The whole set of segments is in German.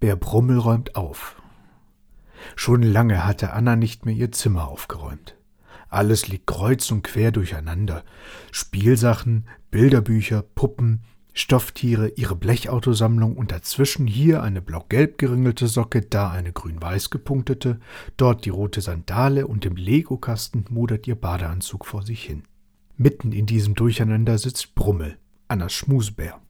Bär Brummel räumt auf. Schon lange hatte Anna nicht mehr ihr Zimmer aufgeräumt. Alles liegt kreuz und quer durcheinander. Spielsachen, Bilderbücher, Puppen, Stofftiere, ihre Blechautosammlung und dazwischen hier eine blau-gelb geringelte Socke, da eine grün-weiß gepunktete, dort die rote Sandale und im Legokasten modert ihr Badeanzug vor sich hin. Mitten in diesem Durcheinander sitzt Brummel, Annas Schmusbär.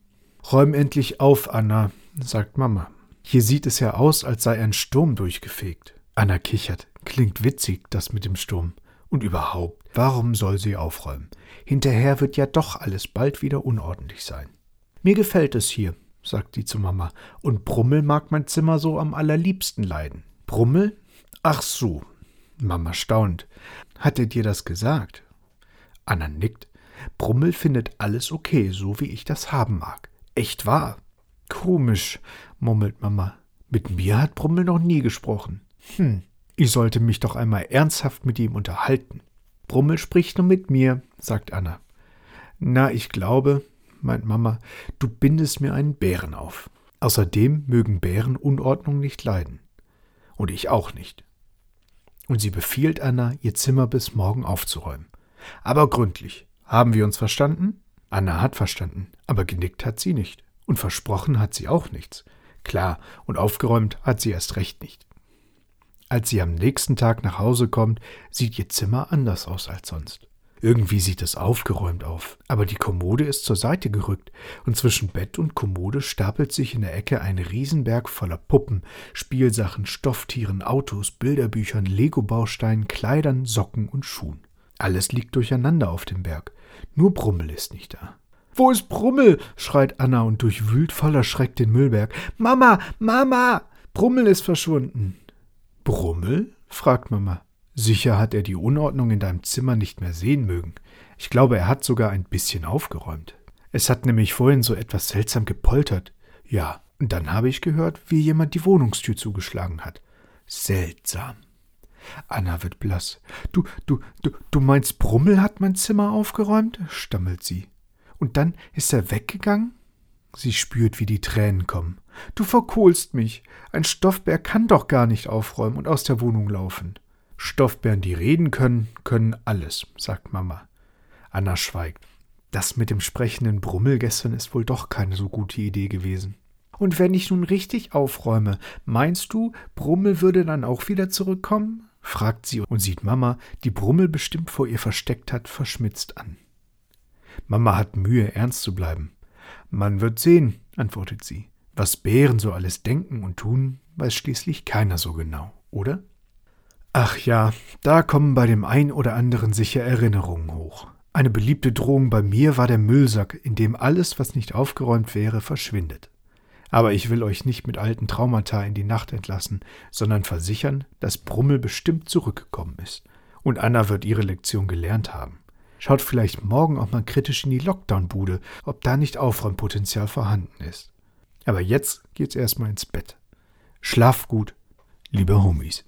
Räum endlich auf, Anna, sagt Mama. Hier sieht es ja aus, als sei ein Sturm durchgefegt. Anna kichert. Klingt witzig, das mit dem Sturm. Und überhaupt, warum soll sie aufräumen? Hinterher wird ja doch alles bald wieder unordentlich sein. Mir gefällt es hier, sagt sie zu Mama, und Brummel mag mein Zimmer so am allerliebsten leiden. Brummel? Ach so. Mama staunt. Hat er dir das gesagt? Anna nickt. Brummel findet alles okay, so wie ich das haben mag. Echt wahr? Komisch, murmelt Mama. Mit mir hat Brummel noch nie gesprochen. Hm, ich sollte mich doch einmal ernsthaft mit ihm unterhalten. Brummel spricht nur mit mir, sagt Anna. Na, ich glaube, meint Mama, du bindest mir einen Bären auf. Außerdem mögen Bären Unordnung nicht leiden. Und ich auch nicht. Und sie befiehlt Anna, ihr Zimmer bis morgen aufzuräumen. Aber gründlich. Haben wir uns verstanden? Anna hat verstanden, aber genickt hat sie nicht. Und versprochen hat sie auch nichts. Klar, und aufgeräumt hat sie erst recht nicht. Als sie am nächsten Tag nach Hause kommt, sieht ihr Zimmer anders aus als sonst. Irgendwie sieht es aufgeräumt auf, aber die Kommode ist zur Seite gerückt, und zwischen Bett und Kommode stapelt sich in der Ecke ein Riesenberg voller Puppen, Spielsachen, Stofftieren, Autos, Bilderbüchern, Lego-Bausteinen, Kleidern, Socken und Schuhen. Alles liegt durcheinander auf dem Berg. Nur Brummel ist nicht da. Wo ist Brummel? schreit Anna und durchwühlt voller Schreck den Müllberg. Mama, Mama, Brummel ist verschwunden. Brummel? fragt Mama. Sicher hat er die Unordnung in deinem Zimmer nicht mehr sehen mögen. Ich glaube, er hat sogar ein bisschen aufgeräumt. Es hat nämlich vorhin so etwas seltsam gepoltert. Ja, und dann habe ich gehört, wie jemand die Wohnungstür zugeschlagen hat. Seltsam. Anna wird blass. Du, du, du, du meinst, Brummel hat mein Zimmer aufgeräumt? stammelt sie. Und dann ist er weggegangen? Sie spürt, wie die Tränen kommen. Du verkohlst mich. Ein Stoffbär kann doch gar nicht aufräumen und aus der Wohnung laufen. Stoffbären, die reden können, können alles, sagt Mama. Anna schweigt. Das mit dem sprechenden Brummel gestern ist wohl doch keine so gute Idee gewesen. Und wenn ich nun richtig aufräume, meinst du, Brummel würde dann auch wieder zurückkommen? fragt sie und sieht Mama, die Brummel bestimmt vor ihr versteckt hat, verschmitzt an. Mama hat Mühe, ernst zu bleiben. Man wird sehen, antwortet sie. Was Bären so alles denken und tun, weiß schließlich keiner so genau, oder? Ach ja, da kommen bei dem ein oder anderen sicher Erinnerungen hoch. Eine beliebte Drohung bei mir war der Müllsack, in dem alles, was nicht aufgeräumt wäre, verschwindet. Aber ich will euch nicht mit alten Traumata in die Nacht entlassen, sondern versichern, dass Brummel bestimmt zurückgekommen ist. Und Anna wird ihre Lektion gelernt haben. Schaut vielleicht morgen auch mal kritisch in die Lockdown-Bude, ob da nicht Aufräumpotenzial vorhanden ist. Aber jetzt geht's erstmal ins Bett. Schlaf gut, liebe Homies.